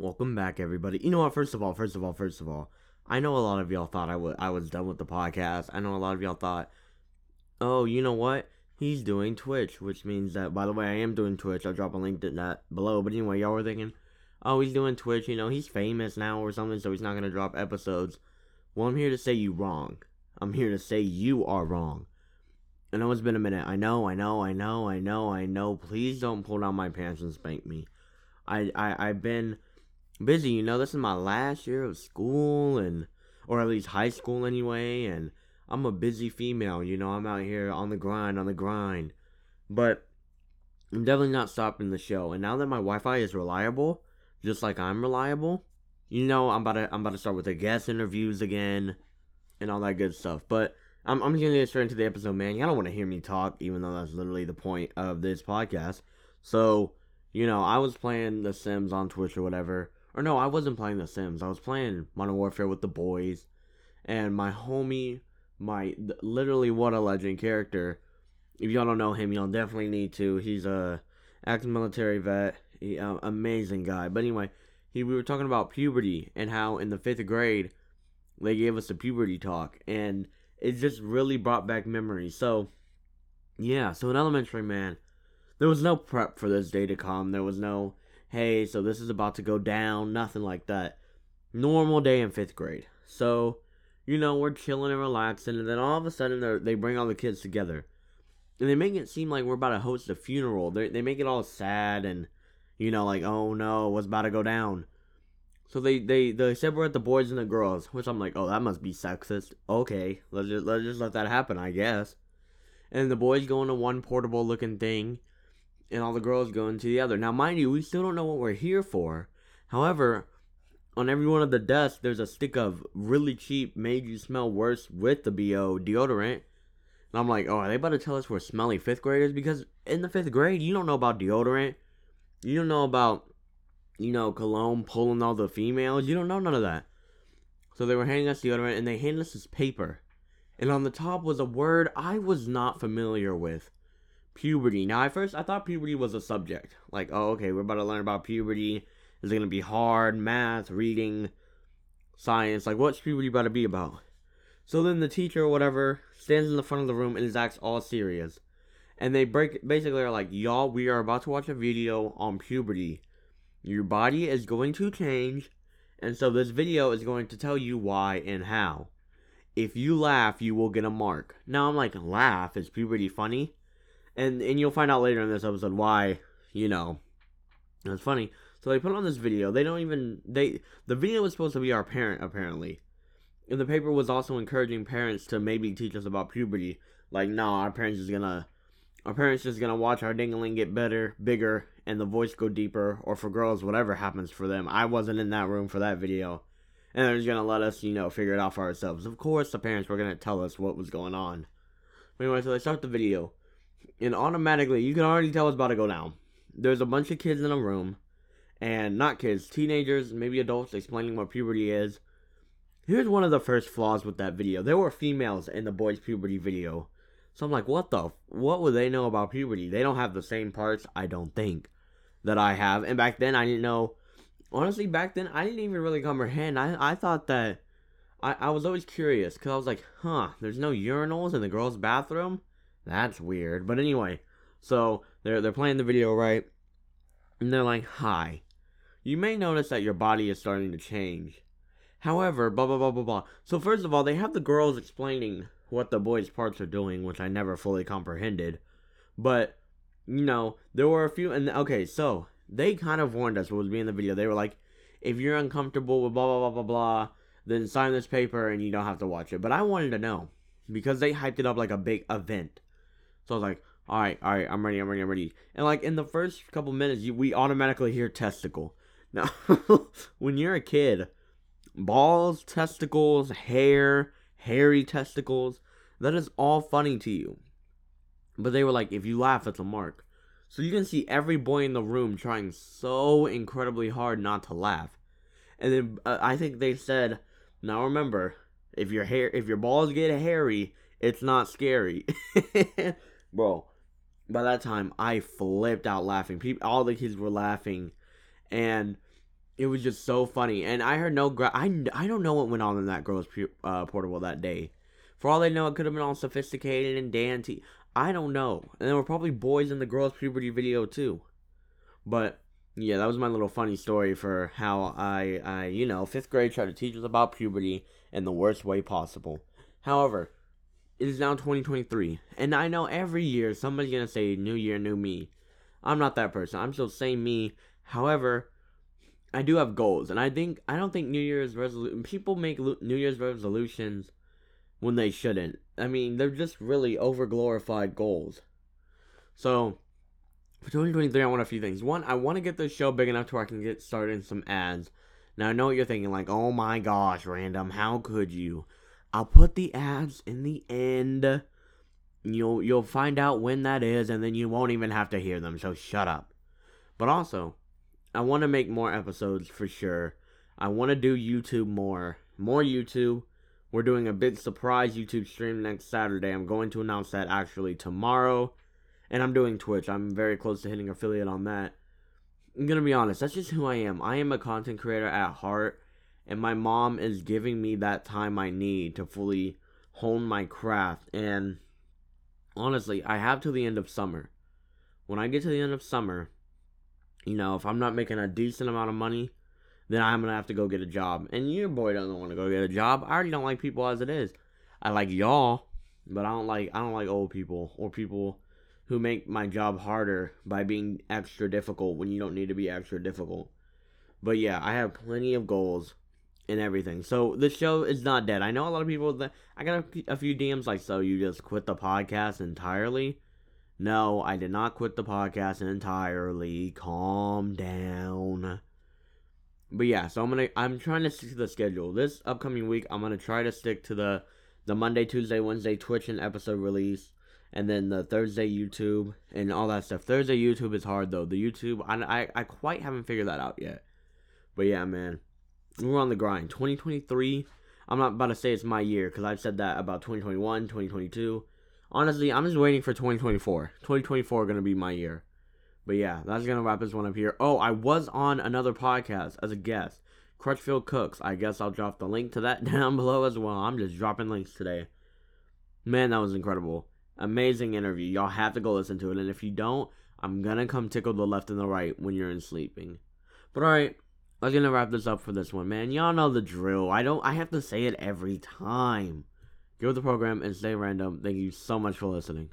Welcome back, everybody. You know what? First of all, first of all, first of all, I know a lot of y'all thought I wa- I was done with the podcast. I know a lot of y'all thought, oh, you know what? He's doing Twitch, which means that, by the way, I am doing Twitch. I'll drop a link to that below. But anyway, y'all were thinking, oh, he's doing Twitch. You know, he's famous now or something, so he's not going to drop episodes. Well, I'm here to say you wrong. I'm here to say you are wrong. I know it's been a minute. I know, I know, I know, I know, I know. Please don't pull down my pants and spank me. I, I, I've been busy. You know, this is my last year of school, and or at least high school anyway. And I'm a busy female. You know, I'm out here on the grind, on the grind. But I'm definitely not stopping the show. And now that my Wi-Fi is reliable, just like I'm reliable, you know, I'm about to I'm about to start with the guest interviews again, and all that good stuff. But I'm I'm gonna get straight into the episode, man. Y'all don't want to hear me talk, even though that's literally the point of this podcast. So, you know, I was playing The Sims on Twitch or whatever or no, I wasn't playing The Sims. I was playing Modern Warfare with the boys, and my homie, my literally what a legend character. If y'all don't know him, y'all definitely need to. He's a ex-military vet, he, uh, amazing guy. But anyway, he we were talking about puberty and how in the fifth grade they gave us a puberty talk, and it just really brought back memories. So, yeah, so in elementary, man, there was no prep for this day to come. There was no hey, so this is about to go down, nothing like that. Normal day in fifth grade. So, you know, we're chilling and relaxing, and then all of a sudden they bring all the kids together. And they make it seem like we're about to host a funeral. They, they make it all sad and, you know, like, oh no, what's about to go down? So they, they, they separate the boys and the girls, which I'm like, oh, that must be sexist. Okay, let's just, let's just let that happen, I guess. And the boys go into one portable looking thing, and all the girls go into the other. Now, mind you, we still don't know what we're here for. However, on every one of the desks, there's a stick of really cheap, made you smell worse with the BO deodorant. And I'm like, oh, are they about to tell us we're smelly fifth graders? Because in the fifth grade, you don't know about deodorant. You don't know about, you know, cologne pulling all the females. You don't know none of that. So they were handing us deodorant and they handed us this paper. And on the top was a word I was not familiar with puberty. Now, at first, I thought puberty was a subject. Like, oh, okay, we're about to learn about puberty. Is it going to be hard? Math, reading, science? Like, what's puberty about to be about? So then the teacher or whatever stands in the front of the room and is acts all serious. And they break basically are like, y'all, we are about to watch a video on puberty. Your body is going to change, and so this video is going to tell you why and how. If you laugh, you will get a mark. Now I'm like, laugh? Is puberty funny? And and you'll find out later in this episode why you know. It's funny. So they put on this video. They don't even they the video was supposed to be our parent apparently. And the paper was also encouraging parents to maybe teach us about puberty. Like no our parents is gonna our parents just gonna watch our dingling get better bigger and the voice go deeper or for girls whatever happens for them. I wasn't in that room for that video. And they're just gonna let us you know figure it out for ourselves. Of course the parents were gonna tell us what was going on. Anyway so they start the video and automatically you can already tell it's about to go down. There's a bunch of kids in a room, and not kids, teenagers, maybe adults explaining what puberty is. Here's one of the first flaws with that video. There were females in the boys' puberty video. So I'm like, what the? What would they know about puberty? They don't have the same parts, I don't think, that I have. And back then, I didn't know. Honestly, back then, I didn't even really comprehend. I, I thought that. I, I was always curious because I was like, huh, there's no urinals in the girls' bathroom? That's weird. But anyway, so they're they're playing the video right, and they're like, "Hi, you may notice that your body is starting to change. However, blah blah blah blah blah." So first of all, they have the girls explaining what the boys' parts are doing, which I never fully comprehended. But you know, there were a few, and okay, so they kind of warned us what was being in the video. They were like, "If you're uncomfortable with blah blah blah blah blah." Then sign this paper and you don't have to watch it. But I wanted to know because they hyped it up like a big event. So I was like, all right, all right, I'm ready, I'm ready, I'm ready. And like in the first couple minutes, you, we automatically hear testicle. Now, when you're a kid, balls, testicles, hair, hairy testicles, that is all funny to you. But they were like, if you laugh, it's a mark. So you can see every boy in the room trying so incredibly hard not to laugh. And then uh, I think they said, now remember, if your hair, if your balls get hairy, it's not scary. bro. By that time, I flipped out laughing. People, all the kids were laughing, and it was just so funny. And I heard no, gra- I, I don't know what went on in that girl's pu- uh, portable that day. For all they know, it could have been all sophisticated and dainty. I don't know. And there were probably boys in the girl's puberty video too. But yeah, that was my little funny story for how I, I, you know, fifth grade tried to teach us about puberty in the worst way possible. However, it is now 2023, and I know every year somebody's gonna say "New Year, New Me." I'm not that person. I'm still same me. However, I do have goals, and I think I don't think New Year's resolution people make New Year's resolutions when they shouldn't. I mean, they're just really over glorified goals. So, for 2023, I want a few things. One, I want to get this show big enough to where I can get started in some ads. Now, I know what you're thinking, like, oh my gosh, random, how could you? I'll put the ads in the end. You'll you'll find out when that is, and then you won't even have to hear them. So shut up. But also, I want to make more episodes for sure. I want to do YouTube more, more YouTube. We're doing a big surprise YouTube stream next Saturday. I'm going to announce that actually tomorrow. And I'm doing Twitch. I'm very close to hitting affiliate on that. I'm going to be honest, that's just who I am. I am a content creator at heart and my mom is giving me that time I need to fully hone my craft. And honestly, I have to the end of summer. When I get to the end of summer, you know, if I'm not making a decent amount of money, then I'm gonna have to go get a job. And your boy doesn't want to go get a job. I already don't like people as it is. I like y'all, but I don't like I don't like old people or people who make my job harder by being extra difficult when you don't need to be extra difficult. But yeah, I have plenty of goals and everything. So the show is not dead. I know a lot of people that I got a, a few DMs like, so you just quit the podcast entirely? No, I did not quit the podcast entirely. Calm down. But yeah, so I'm gonna I'm trying to stick to the schedule. This upcoming week I'm gonna try to stick to the the Monday, Tuesday, Wednesday Twitch and episode release, and then the Thursday YouTube and all that stuff. Thursday YouTube is hard though. The YouTube I I, I quite haven't figured that out yet. But yeah, man we're on the grind. 2023, I'm not about to say it's my year because I've said that about 2021, 2022. Honestly, I'm just waiting for 2024. 2024 going to be my year. But yeah, that's going to wrap this one up here. Oh, I was on another podcast as a guest. Crutchfield Cooks. I guess I'll drop the link to that down below as well. I'm just dropping links today. Man, that was incredible. Amazing interview. Y'all have to go listen to it. And if you don't, I'm going to come tickle the left and the right when you're in sleeping. But alright, I'm gonna wrap this up for this one, man. Y'all know the drill. I don't. I have to say it every time. Go the program and stay random. Thank you so much for listening.